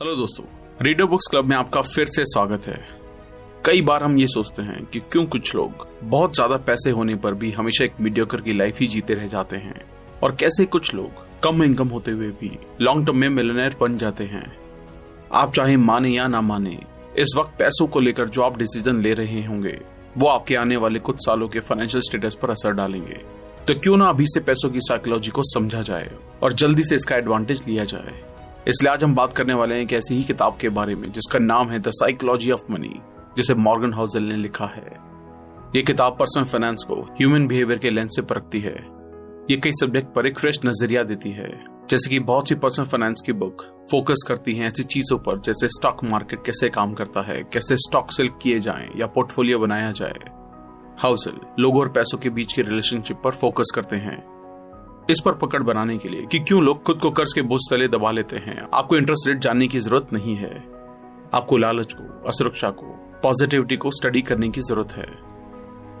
Hello दोस्तों reader books club में आपका फिर से स्वागत है। कई बार हम ये सोचते हैं कि क्यों कुछ लोग बहुत ज़्यादा पैसे होने पर भी हमेशा एक मीडियोकर की लाइफ ही जीते रह जाते हैं और कैसे कुछ लोग कम इनकम होते हुए भी लॉन्ग टर्म में मिलनर बन जाते हैं। आप चाहे माने या ना माने, इस वक्त पैसों को लेकर जो आप डिसीज़न ले रहे होंगे, वो आपके आने वाले कुछ सालों के फाइनेंशियल स्टेटस पर असर डालेंगे। तो क्यों ना अभी से पैसों की साइकोलॉजी को समझा जाए और जल्दी से इसका एडवांटेज लिया जाए। इसलिए आज हम बात करने वाले हैं एक ऐसी ही किताब के बारे में, जिसका नाम है द साइकोलॉजी ऑफ़ मनी जिसे मॉर्गन हाउसल ने लिखा है। ये किताब पर्सनल फाइनेंस को ह्यूमन बिहेवियर के लेंस से परखती है। ये कई सब्जेक्ट पर एक फ्रेश नज़रिया देती है, जैसे कि बहुत सी पर्सनल फाइनेंस की बुक फोकस करती हैं ऐसी चीज़ों पर, जैसे स्टॉक मार्केट कैसे काम करता है, कैसे स्टॉक सेल किए जाएँ या पोर्टफोलियो बनाया जाए। हाउसल लोगों और पैसों के बीच के रिलेशनशिप पर फोकस करते हैं। इस पर पकड़ बनाने के लिए कि क्यों लोग खुद को कर्ज के बोझ तले दबा लेते हैं। आपको इंटरेस्ट रेट जानने की ज़रूरत नहीं है। आपको लालच को, असुरक्षा को पॉजिटिविटी को स्टडी करने की ज़रूरत है।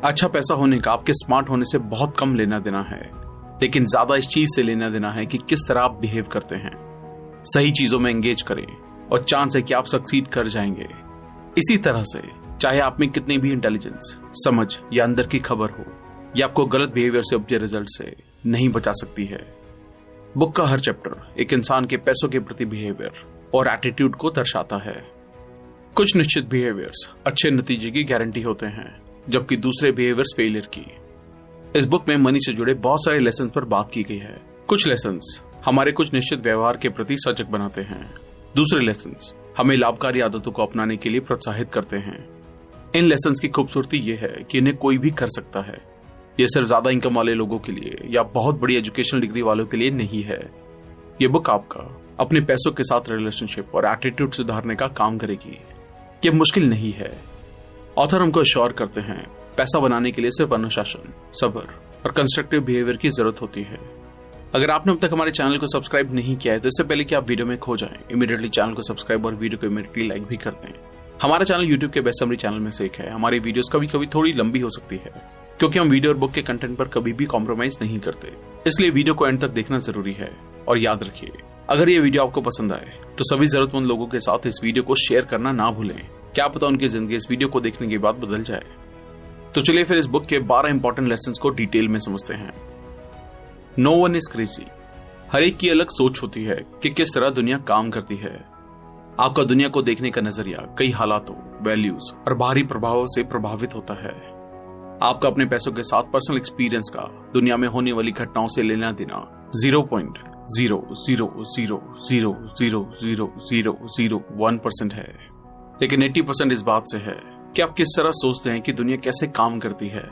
अच्छा पैसा होने का, आपके स्मार्ट होने से बहुत कम लेना देना है। लेकिन ज़्यादा इस चीज़ से लेना देना है कि किस तरह आप बिहेव करते हैं। सही चीज़ों में एंगेज करें और चांस है कि आप सक्सीड कर जाएँगे। इसी तरह से, चाहे आप में कितनी भी इंटेलिजेंस समझ या अंदर की खबर हो, या आपको गलत बिहेवियर से उपजे रिज़ल्ट से नहीं बचा सकती है। बुक का हर चैप्टर एक इंसान के पैसों के प्रति बिहेवियर और एटीट्यूड को दर्शाता है। कुछ निश्चित बिहेवियर्स अच्छे नतीजे की गारंटी होते हैं, जबकि दूसरे बिहेवियर्स फेलियर की। इस बुक में मनी से जुड़े बहुत सारे लेसन पर बात की गई है। कुछ लेसन हमारे कुछ निश्चित व्यवहार के प्रति सजग बनाते हैं। दूसरे लेसन हमें लाभकारी आदतों को अपनाने के लिए प्रोत्साहित करते हैं। इन लेसन की खूबसूरती यह है कि इन्हें कोई भी कर सकता है। ये सिर्फ़ ज़्यादा इनकम वाले लोगों के लिए या बहुत बड़ी एजुकेशनल डिग्री वालों के लिए नहीं है। ये बुक आपका अपने पैसों के साथ रिलेशनशिप और एटीट्यूड सुधारने का काम करेगी। ये मुश्किल नहीं है। ऑथर हमको श्योर करते हैं, पैसा बनाने के लिए सिर्फ़ अनुशासन, सबर और कंस्ट्रक्टिव बिहेवियर की ज़रूरत होती है। अगर आपने अब तक हमारे चैनल को सब्सक्राइब नहीं किया है तो इससे पहले कि आप वीडियो में खो जाएँ इमीडिएटली चैनल को सब्सक्राइब और वीडियो को इमीडिएटली लाइक भी करते हैं हमारा चैनल यूट्यूब के बेस्ट समरी चैनल में से एक है। हमारी वीडियोस कभी कभी थोड़ी लंबी हो सकती है। क्योंकि हम वीडियो और बुक के कंटेंट पर कभी भी कॉम्प्रोमाइज नहीं करते। इसलिए वीडियो को एंड तक देखना ज़रूरी है और याद रखिए, अगर ये वीडियो आपको पसंद आए तो सभी जरूरतमंद लोगों के साथ इस वीडियो को शेयर करना ना भूलें। क्या पता उनकी ज़िंदगी इस वीडियो को देखने के बाद बदल जाए। तो चलिए फिर इस बुक के बारह इंपॉर्टेंट लेसन को डिटेल में समझते हैं। नो वन इज़ क्रेजी हर एक की अलग सोच होती है कि किस तरह दुनिया काम करती है। आपका दुनिया को देखने का नज़रिया कई हालातों वैल्यूज़ और बाहरी प्रभावों से प्रभावित होता है। आपका अपने पैसों के साथ पर्सनल एक्सपीरियंस का दुनिया में होने वाली घटनाओं से लेना देना zero point zero zero zero zero zero zero zero zero one percent है। लेकिन एट्टी परसेंट इस बात से है कि आप किस तरह सोचते हैं कि दुनिया कैसे काम करती है।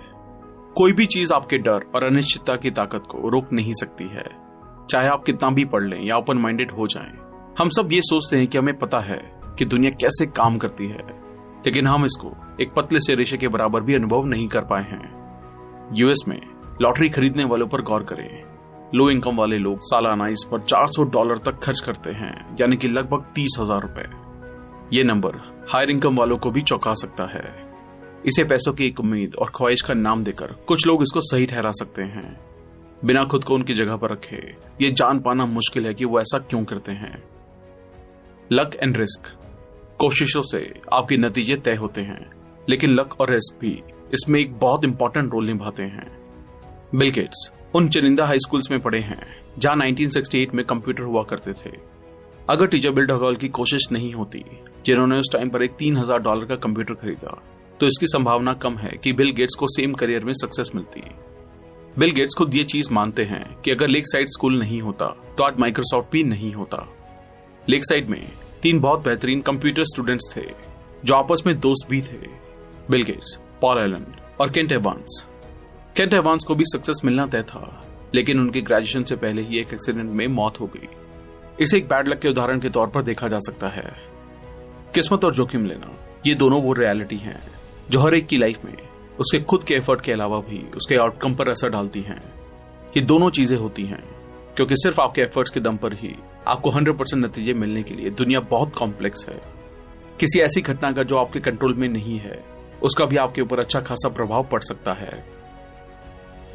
कोई भी चीज़ आपके डर और अनिश्चितता की ताकत को रोक नहीं सकती है। चाहे आप कितना भी पढ़ लें या ओपन माइंडेड हो जाएँ, हम सब ये सोचते हैं कि हमें पता है कि दुनिया कैसे काम करती है। लेकिन हम इसको एक पतले से रेशे के बराबर भी अनुभव नहीं कर पाए हैं। यूएस में लॉटरी खरीदने वालों पर गौर करें। लो इनकम वाले लोग सालाना इस पर 400 डॉलर तक खर्च करते हैं, यानी कि लगभग तीस हज़ार रुपए। ये नंबर हायर इनकम वालों को भी चौंका सकता है। इसे पैसों की एक उम्मीद और ख्वाहिश का नाम देकर कुछ लोग इसको सही ठहरा सकते हैं। बिना खुद को उनकी जगह पर रखे, ये जान पाना मुश्किल है कि वो ऐसा क्यों करते हैं। Luck and risk. कोशिशों से आपके नतीजे तय होते हैं, लेकिन लक और रिस्क भी इसमें एक बहुत इंपॉर्टेंट रोल निभाते हैं। बिल गेट्स उन चुनिंदा हाई स्कूल्स में पढ़े हैं, जहाँ 1968 में कंप्यूटर हुआ करते थे। अगर टीचर बिल ढगौल की कोशिश नहीं होती, जिन्होंने उस टाइम पर एक तीन हज़ार डॉलर का कंप्यूटर खरीदा तो इसकी संभावना कम है कि बिल गेट्स को सेम करियर में सक्सेस मिलती। बिल गेट्स खुद ये चीज़ मानते हैं कि अगर लेक साइड स्कूल नहीं होता तो आज माइक्रोसॉफ्ट भी नहीं होता। लेक साइड में तीन बहुत बेहतरीन कंप्यूटर स्टूडेंट्स थे, जो आपस में दोस्त भी थे बिल गेट्स पॉल एलन और केंट एवांस केंट एवांस को भी सक्सेस मिलना तय था, लेकिन उनके ग्रेजुएशन से पहले ही एक एक्सीडेंट में मौत हो गई। इसे एक बैड लक के उदाहरण के तौर पर देखा जा सकता है। किस्मत और जोखिम लेना, ये दोनों वो रियलिटी हैं, जो हर एक की लाइफ में उसके खुद के एफर्ट के अलावा भी उसके आउटकम पर असर डालती हैं। ये दोनों चीज़ें होती हैं। क्योंकि सिर्फ़ आपके एफर्ट्स के दम पर ही आपको 100 परसेंट नतीजे मिलने के लिए दुनिया बहुत कॉम्प्लेक्स है। किसी ऐसी घटना का जो आपके कंट्रोल में नहीं है, उसका भी आपके ऊपर अच्छा खासा प्रभाव पड़ सकता है।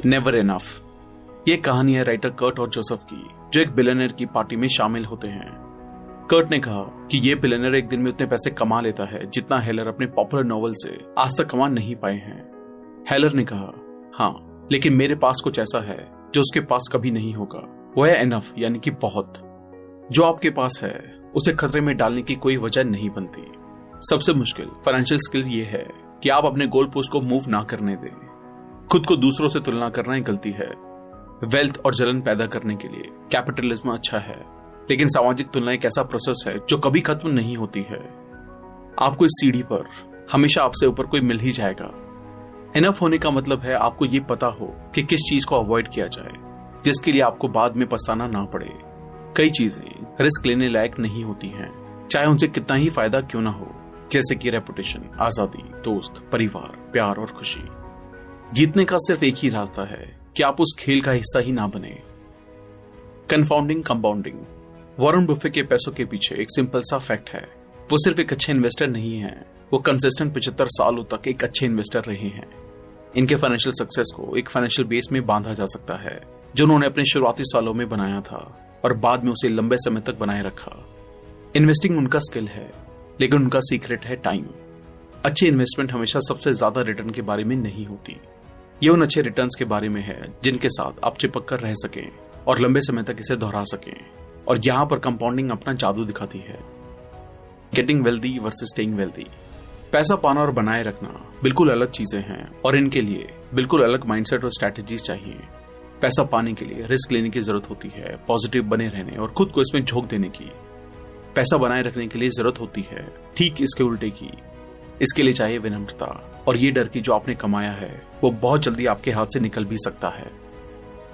नेवर इनफ ये कहानी है राइटर कर्ट और जोसेफ की, जो एक बिलेनर की पार्टी में शामिल होते हैं। कर्ट ने कहा कि ये बिलेनर एक दिन में उतने पैसे कमा लेता है, जितना हेलर अपने पॉपुलर नॉवल से आज तक कमा नहीं पाए हैं। हेलर ने कहा हाँ लेकिन मेरे पास कुछ ऐसा है, जो उसके पास कभी नहीं होगा। वो है एनफ यानी कि बहुत। जो आपके पास है, उसे खतरे में डालने की कोई वजह नहीं बनती। सबसे मुश्किल फाइनेंशियल स्किल ये है कि आप अपने गोल पोस्ट को मूव ना करने दें। खुद को दूसरों से तुलना करना ही गलती है। वेल्थ और जलन पैदा करने के लिए कैपिटलिज्म अच्छा है, लेकिन सामाजिक तुलना एक ऐसा प्रोसेस है जो कभी खत्म नहीं होती है। आपको इस सीढ़ी पर हमेशा आपसे ऊपर कोई मिल ही जाएगा। इनफ होने का मतलब है आपको ये पता हो कि किस चीज़ को अवॉइड किया जाए। जिसके लिए आपको बाद में पछताना ना पड़े। कई चीज़ें रिस्क लेने लायक नहीं होती हैं। चाहे उनसे कितना ही फ़ायदा क्यों ना हो। जैसे कि रेपुटेशन, आज़ादी, दोस्त, परिवार, प्यार और खुशी। जीतने का सिर्फ़ एक ही रास्ता है कि आप उस खेल का हिस्सा ही ना बने। कन्फाउंडिंग कंपाउंडिंग वॉरेन बुफे के पैसों के पीछे एक सिंपल सा फैक्ट है। वो सिर्फ़ एक अच्छे इन्वेस्टर नहीं है। वो कंसिस्टेंट पिछहत्तर सालों तक एक अच्छे इन्वेस्टर रहे हैं। इनके फाइनेंशियल सक्सेस को एक फाइनेंशियल बेस में बांधा जा सकता है। जो उन्होंने अपने शुरुआती सालों में बनाया था और बाद में उसे लंबे समय तक बनाए रखा। इन्वेस्टिंग उनका स्किल है, लेकिन उनका सीक्रेट है टाइम अच्छी इन्वेस्टमेंट हमेशा सबसे ज़्यादा रिटर्न के बारे में नहीं होती। ये उन अच्छे रिटर्न के बारे में है, जिनके साथ आप चिपक कर रह सकें और लंबे समय तक इसे दोहरा सकें और यहाँ पर कंपाउंडिंग अपना जादू दिखाती है। Getting wealthy versus staying wealthy पैसा पाना और बनाए रखना बिल्कुल अलग चीज़ें हैं और इनके लिए बिल्कुल अलग माइंडसेट और स्ट्रैटेजीज चाहिए। पैसा पाने के लिए रिस्क लेने की ज़रूरत होती है पॉजिटिव बने रहने और खुद को इसमें झोंक देने की। पैसा बनाए रखने के लिए ज़रूरत होती है, ठीक इसके उल्टे की। इसके लिए चाहिए विनम्रता और ये डर की जो आपने कमाया है, वो बहुत जल्दी आपके हाथ से निकल भी सकता है।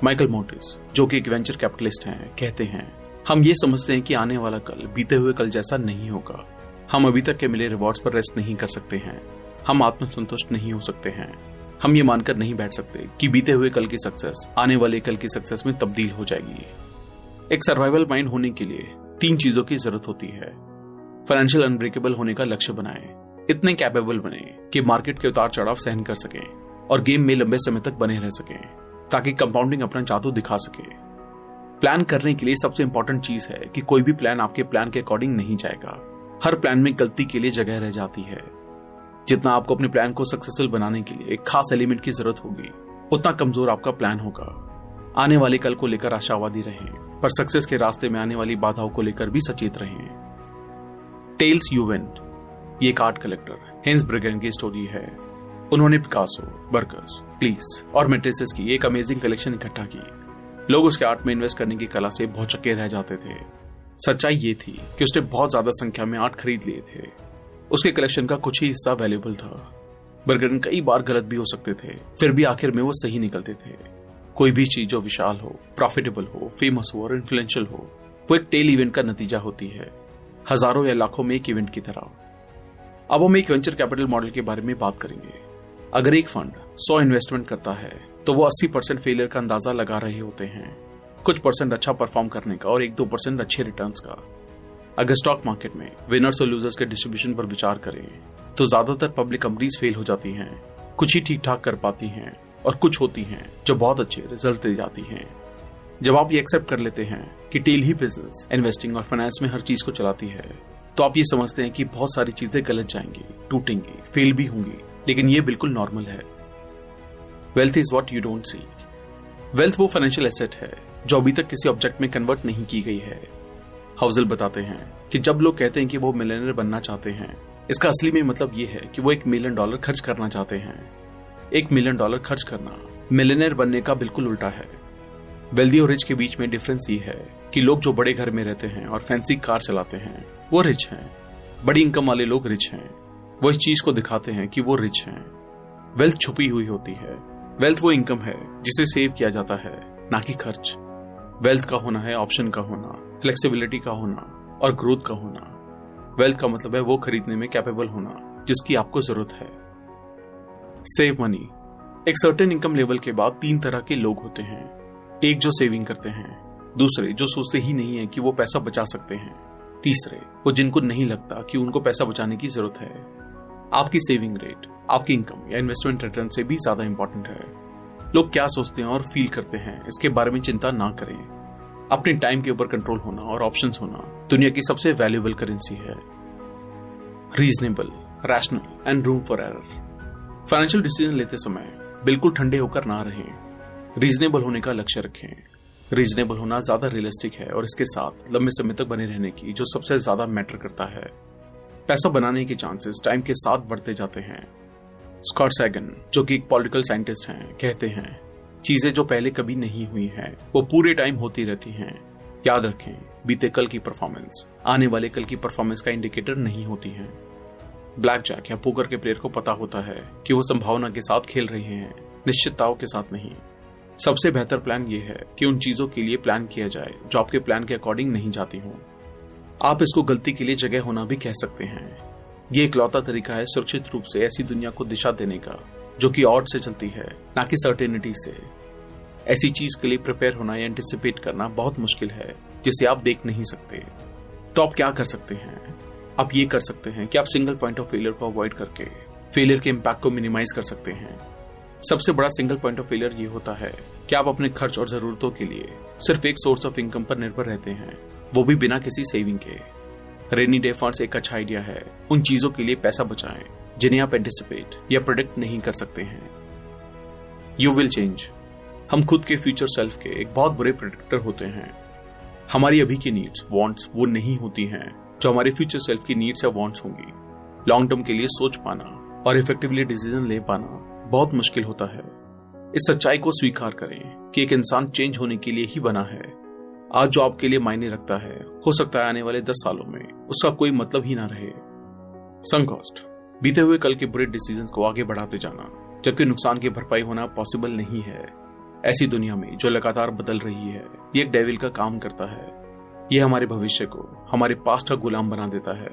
माइकल मोटिस जो कि एक वेंचर कैपिटलिस्ट हैं, कहते हैं, हम ये समझते हैं कि आने वाला कल, बीते हुए कल जैसा नहीं होगा। हम अभी तक के मिले रिवॉर्ड्स पर रेस्ट नहीं कर सकते हैं। हम आत्मसंतुष्ट नहीं हो सकते हैं। हम ये मानकर नहीं बैठ सकते कि बीते हुए कल की सक्सेस आने वाले कल की सक्सेस में तब्दील हो जाएगी। एक सर्वाइवल माइंड होने के लिए तीन चीज़ों की ज़रूरत होती है। फाइनेंशियल अनब्रेकेबल होने का लक्ष्य बनाए। इतने कैपेबल बने कि मार्केट के उतार चढ़ाव सहन कर सके और गेम में लंबे समय तक बने रह सके, ताकि कंपाउंडिंग अपना जादू दिखा सके। प्लान करने के लिए सबसे इंपॉर्टेंट चीज़ है कि कोई भी प्लान आपके प्लान के अकॉर्डिंग नहीं जाएगा। हर प्लान में गलती के लिए जगह रह जाती है। जितना आपको अपने प्लान को सक्सेसफुल बनाने के लिए एक खास एलिमेंट की ज़रूरत होगी, उतना कमज़ोर आपका प्लान होगा। आने वाले कल को लेकर आशावादी रहें, पर सक्सेस के रास्ते में आने वाली बाधाओं को लेकर भी सचेत रहें। टेल्स यूवेन ये आर्ट कलेक्टर हेंस ब्रिगेन की स्टोरी है। उन्होंने पिकासो बर्गर्स प्लीज़ और मेट्रेसेस की एक अमेजिंग कलेक्शन इकट्ठा की। लोग उसके आर्ट में इन्वेस्ट करने की कला से बहुत चक्के रह जाते थे। सच्चाई ये थी कि उसने बहुत ज़्यादा संख्या में आर्ट खरीद लिए थे। उसके कलेक्शन का कुछ ही हिस्सा वैल्यूबल था। बर्गरन कई बार गलत भी हो सकते थे। फिर भी आखिर में वो सही निकलते थे। कोई भी चीज़ जो विशाल हो प्रॉफिटेबल हो फ़ेमस हो और इन्फ्लुएंशियल हो, वो एक टेल इवेंट का नतीजा होती है। हज़ारों या लाखों में एक इवेंट की तरह। अब हम एक वेंचर कैपिटल मॉडल के बारे में बात करेंगे। अगर एक फंड सौ इन्वेस्टमेंट करता है तो वो अस्सी परसेंट फेलियर का अंदाज़ा लगा रहे होते हैं। कुछ परसेंट अच्छा परफॉर्म करने का और एक दो परसेंट अच्छे रिटर्न का। अगर स्टॉक मार्केट में विनर्स और लूजर्स के डिस्ट्रीब्यूशन पर विचार करें तो ज़्यादातर पब्लिक कंपनीज़ फेल हो जाती हैं, कुछ ही ठीक ठाक कर पाती हैं और कुछ होती हैं जो बहुत अच्छे रिज़ल्ट दे जाती हैं। जब आप ये एक्सेप्ट कर लेते हैं कि टेल ही बिज़नेस इन्वेस्टिंग और फाइनेंस में हर चीज़ को चलाती है तो आप ये समझते हैं कि बहुत सारी चीज़ें गलत जाएँगी, टूटेंगी फेल भी होंगी, लेकिन ये बिल्कुल नॉर्मल है। Wealth is what you don't see wealth वो फाइनेंशियल एसेट है, जो अभी तक किसी ऑब्जेक्ट में कन्वर्ट नहीं की गई है। हाउजल बताते हैं कि जब लोग कहते हैं कि वो मिलेनियर बनना चाहते हैं, इसका असली में मतलब ये है कि वो एक मिलियन डॉलर खर्च करना चाहते हैं। एक मिलियन डॉलर खर्च करना मिलेनियर बनने का बिल्कुल उल्टा है। वेल्दी और रिच के बीच में डिफरेंस ये है कि लोग जो बड़े घर में रहते हैं और फैंसी कार चलाते हैं, वो रिच हैं। बड़ी इनकम वाले लोग रिच हैं। वो इस चीज़ को दिखाते हैं कि वो रिच हैं। वेल्थ छुपी हुई होती है। वेल्थ वो इनकम है जिसे सेव किया जाता है, ना कि खर्च। वेल्थ का होना है ऑप्शन का होना। फ्लेक्सिबिलिटी का होना और ग्रोथ का होना वेल्थ का मतलब है वो खरीदने में कैपेबल होना, जिसकी आपको ज़रूरत है। सेव मनी एक सर्टेन इनकम लेवल के बाद तीन तरह के लोग होते हैं। एक जो सेविंग करते हैं, दूसरे जो सोचते ही नहीं है कि वो पैसा बचा सकते हैं। तीसरे, वो जिनको नहीं लगता कि उनको पैसा बचाने की ज़रूरत है। आपकी सेविंग रेट आपकी इनकम या इन्वेस्टमेंट रिटर्न से भी ज़्यादा इंपॉर्टेंट है। लोग क्या सोचते हैं और फील करते हैं, इसके बारे में चिंता ना करें। अपने टाइम के ऊपर कंट्रोल होना और ऑप्शंस होना, दुनिया की सबसे वैल्यूएबल करेंसी है। Reasonable rational and room for error financial decision लेते समय बिल्कुल ठंडे होकर ना रहें। रीजनेबल होने का लक्ष्य रखें। रीजनेबल होना ज़्यादा रियलिस्टिक है और इसके साथ लंबे समय तक बने रहने की जो सबसे ज़्यादा मैटर करता है। पैसा बनाने के चांसेस टाइम के साथ बढ़ते जाते हैं। स्कॉट सैगन जो कि एक पॉलिटिकल साइंटिस्ट हैं, कहते हैं चीज़ें जो पहले कभी नहीं हुई हैं, वो पूरे टाइम होती रहती हैं। याद रखें, बीते कल की परफॉर्मेंस आने वाले कल की परफॉर्मेंस का इंडिकेटर नहीं होती है। ब्लैक जैक या पोकर के प्लेयर को पता होता है कि वो संभावना के साथ खेल रहे हैं, निश्चितताओं के साथ नहीं। सबसे बेहतर प्लान ये है कि उन चीज़ों के लिए प्लान किया जाए, जो आपके प्लान के अकॉर्डिंग नहीं जाती हो। आप इसको गलती के लिए जगह होना भी कह सकते हैं। ये एक लौता तरीका है सुरक्षित रूप से ऐसी दुनिया को दिशा देने का। जो कि ऑड से चलती है, ना कि सर्टेनिटी से। ऐसी चीज़ के लिए प्रिपेयर होना या एंटिसिपेट करना बहुत मुश्किल है, जिसे आप देख नहीं सकते। तो आप क्या कर सकते हैं? आप ये कर सकते हैं कि आप सिंगल पॉइंट ऑफ़ फेलियर को अवॉइड करके फेलियर के इम्पैक्ट को मिनिमाइज कर सकते हैं। सबसे बड़ा सिंगल पॉइंट ऑफ़ फेलियर ये होता है कि आप अपने खर्च और जरूरतों के लिए सिर्फ़ एक सोर्स ऑफ़ इनकम पर निर्भर रहते हैं, वो भी बिना किसी सेविंग के। रेनी डे फंड्स एक अच्छा आइडिया है, उन चीज़ों के लिए पैसा बचाएँ। जिन्हें आप एंटिसिपेट या प्रोडिक्ट नहीं कर सकते हैं। यू विल चेंज हम खुद के फ्यूचर सेल्फ के एक बहुत बुरे प्रोडिक्टर होते हैं। हमारी अभी की नीड्स वांट्स वो नहीं होती हैं। जो हमारे फ्यूचर सेल्फ की नीड्स या वांट्स होंगी। लॉन्ग टर्म के लिए सोच पाना और इफेक्टिवली डिसीज़न ले पाना बहुत मुश्किल होता है। इस सच्चाई को स्वीकार करें कि एक इंसान चेंज होने के लिए ही बना है। आज जो आपके लिए मायने रखता है, हो सकता है आने वाले दस सालों में उसका कोई मतलब ही ना रहे। संकॉस्ट बीते हुए कल के बुरे डिसीज़न को आगे बढ़ाते जाना, जबकि नुकसान की भरपाई होना पॉसिबल नहीं है। ऐसी दुनिया में जो लगातार बदल रही है, ये एक डेविल का काम करता है। ये हमारे भविष्य को, हमारे पास्ट का गुलाम बना देता है।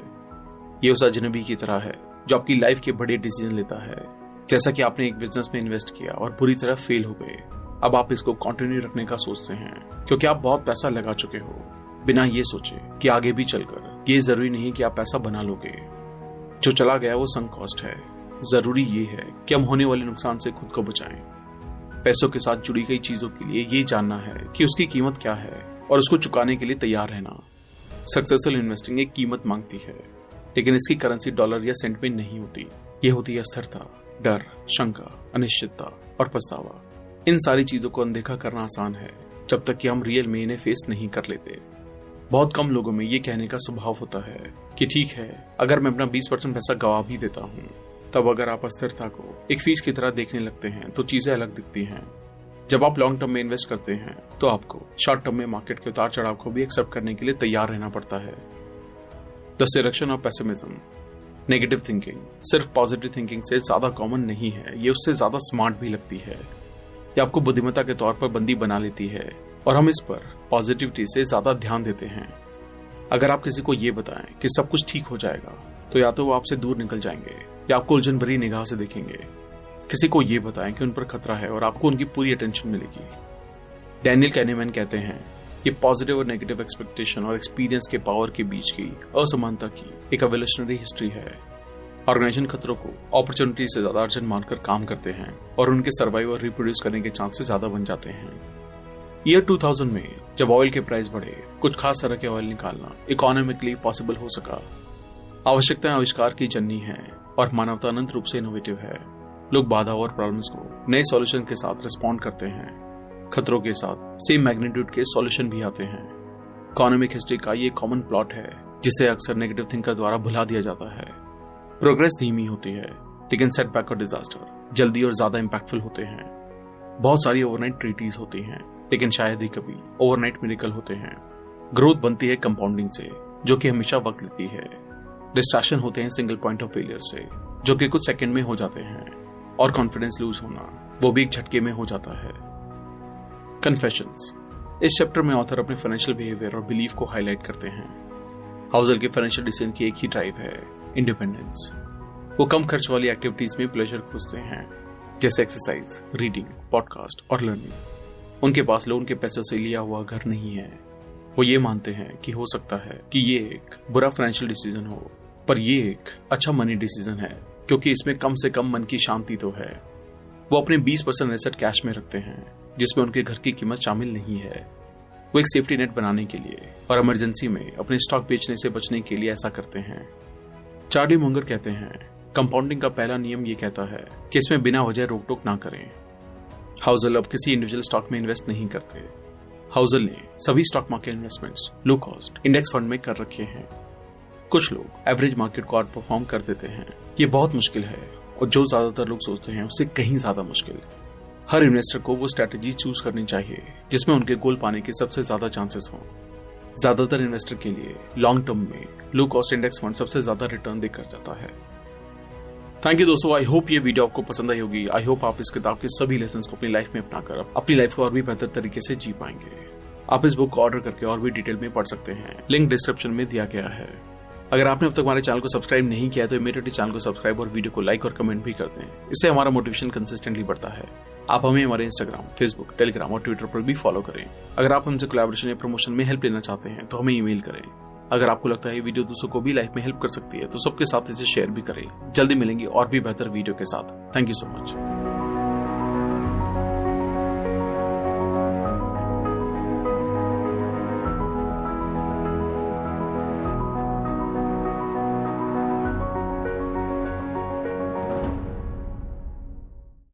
ये उस अजनबी की तरह है, जो आपकी लाइफ के बड़े डिसीज़न लेता है। जैसा कि आपने एक बिज़नेस में इन्वेस्ट किया और बुरी तरह फेल हो गए, अब आप इसको कंटिन्यू रखने का सोचते हैं, क्योंकि आप बहुत पैसा लगा चुके हो। बिना ये सोचे कि आगे भी चलकर, ये ज़रूरी नहीं कि आप पैसा बना लोगे। जो चला गया वो संक कॉस्ट है। ज़रूरी ये है कि हम होने वाले नुकसान से खुद को बचाएँ। पैसों के साथ जुड़ी गई चीज़ों के लिए ये जानना है कि उसकी कीमत क्या है और उसको चुकाने के लिए तैयार रहना। सक्सेसफुल इन्वेस्टिंग एक कीमत मांगती है, लेकिन इसकी करेंसी डॉलर या सेंट में नहीं होती। ये होती है अस्थिरता, डर, शंका, अनिश्चितता और पछतावा। इन सारी चीज़ों को अनदेखा करना आसान है, जब तक कि हम रियल में इन्हें फेस नहीं कर लेते। बहुत कम लोगों में ये कहने का स्वभाव होता है कि ठीक है, अगर मैं अपना 20 परसेंट पैसा गवा भी देता हूँ, तब अगर आप अस्थिरता को एक फ़ीस की तरह देखने लगते हैं तो चीज़ें अलग दिखती हैं। जब आप लॉन्ग टर्म में इन्वेस्ट करते हैं तो आपको शॉर्ट टर्म में मार्केट के उतार चढ़ाव को भी एक्सेप्ट करने के लिए तैयार रहना पड़ता है। The selection of pessimism negative thinking सिर्फ़ पॉजिटिव थिंकिंग से ज़्यादा कॉमन नहीं है, ये उससे ज़्यादा स्मार्ट भी लगती है। ये आपको बुद्धिमत्ता के तौर पर बंदी बना लेती है। और हम इस पर पॉजिटिविटी से ज़्यादा ध्यान देते हैं। अगर आप किसी को ये बताएँ कि सब कुछ ठीक हो जाएगा तो या तो वो आपसे दूर निकल जाएँगे, या आपको उलझन भरी निगाह से देखेंगे। किसी को ये बताएँ कि उन पर खतरा है और आपको उनकी पूरी अटेंशन मिलेगी। डैनियल कैनेमैन कहते हैं, ये पॉजिटिव और नेगेटिव एक्सपेक्टेशन और एक्सपीरियंस के पावर के बीच की असमानता की एक एवोल्यूशनरी हिस्ट्री है। ऑर्गेनाइजेशन खतरों को अपॉर्चुनिटी से ज़्यादा अर्जन मानकर काम करते हैं और उनके सर्वाइव और रिप्रोड्यूस करने के चांसेस ज़्यादा बन जाते हैं। ईयर 2000 में जब ऑयल के प्राइस बढ़े, कुछ खास तरह के ऑयल निकालना इकोनॉमिकली पॉसिबल हो सका। आवश्यकताएँ आविष्कार की जननी है और मानवता अनंत रूप से इनोवेटिव है। लोग बाधा और प्रॉब्लम्स को नए सॉल्यूशन के साथ रिस्पॉन्ड करते हैं। खतरों के साथ सेम मैग्नीट्यूड के सॉल्यूशन भी आते हैं। इकोनॉमिक हिस्ट्री का ये कॉमन प्लॉट है, जिसे अक्सर नेगेटिव थिंकर द्वारा भुला दिया जाता है। प्रोग्रेस धीमी होती है, लेकिन सेटबैक और डिजास्टर जल्दी और ज़्यादा इम्पैक्टफुल होते हैं। बहुत सारी ओवरनाइट ट्रीटीज होती हैं, लेकिन शायद ही कभी ओवरनाइट मेडिकल होते हैं। ग्रोथ बनती है कंपाउंडिंग से, जो कि हमेशा वक्त लेती है। डिस्ट्रैक्शन होते हैं सिंगल पॉइंट ऑफ़ फेलियर से, जो कि कुछ सेकंड में हो जाते हैं, और कॉन्फिडेंस लूज होना, वो भी एक झटके में हो जाता है। कन्फेशन इस चैप्टर में ऑथर अपने फाइनेंशियल बिहेवियर और बिलीफ को हाईलाइट करते हैं। हाउजर के फाइनेंशियल डिसीज़न की एक ही ड्राइव है इंडिपेंडेंस वो कम खर्च वाली एक्टिविटीज़ में प्लेजर खोजते हैं जैसे एक्सरसाइज रीडिंग पॉडकास्ट और लर्निंग उनके पास लोन के पैसों से लिया हुआ घर नहीं है। वो ये मानते हैं कि हो सकता है कि ये एक बुरा फाइनेंशियल डिसीज़न हो, पर ये एक अच्छा मनी डिसीज़न है, क्योंकि इसमें कम से कम मन की शांति तो है। वो अपने 20 परसेंट एसेट कैश में रखते हैं, जिसमें उनके घर की कीमत शामिल नहीं है। वो एक सेफ्टी नेट बनाने के लिए और इमरजेंसी में अपने स्टॉक बेचने से बचने के लिए ऐसा करते हैं। चार्ली मोंगर कहते हैं कंपाउंडिंग का पहला नियम ये कहता है कि इसमें बिना वजह रोक टोक ना करें। हाउजल अब किसी इंडिविजुअल स्टॉक में इन्वेस्ट नहीं करते। हाउजल ने सभी stock market investments low cost index fund में कर रखे हैं। कुछ लोग एवरेज मार्केट को आउट परफॉर्म कर देते हैं। ये बहुत मुश्किल है और जो ज़्यादातर लोग सोचते हैं उससे कहीं ज़्यादा मुश्किल। हर इन्वेस्टर को वो स्ट्रेटेजी चूज़ करनी चाहिए, जिसमें उनके गोल पाने के सबसे ज़्यादा चांसेस हों। ज़्यादातर इन्वेस्टर के लिए लॉन्ग टर्म में लो कॉस्ट इंडेक्स फंड सबसे ज़्यादा रिटर्न देकर जाता है। थैंक यू दोस्तों. आई होप ये वीडियो आपको पसंद आई होगी. आई होप आप इस किताब के सभी लेसन को अपनी लाइफ में अपनाकर अपनी लाइफ को और भी बेहतर तरीके से जी पाएँगे. आप इस बुक को ऑर्डर करके और भी डिटेल में पढ़ सकते हैं. लिंक डिस्क्रिप्शन में दिया गया है. अगर आपने अब तक हमारे चैनल को सब्सक्राइब नहीं किया तो इमीडिएटली चैनल को सब्सक्राइब और वीडियो को लाइक और कमेंट भी करते हैं इससे हमारा मोटिवेशन कंसिस्टेंटली बढ़ता है. आप हमें हमारे इंस्टाग्राम फेसबुक टेलीग्राम और ट्विटर पर भी फॉलो करें. अगर आप हमसे कोलेबोरेशन या प्रमोशन में हेल्प लेना चाहते हैं तो हमें ईमेल करें. अगर आपको लगता है ये वीडियो दूसरों को भी लाइफ में हेल्प कर सकती है तो सबके साथ इसे शेयर भी करें। जल्दी मिलेंगे और भी बेहतर वीडियो के साथ। Thank you so much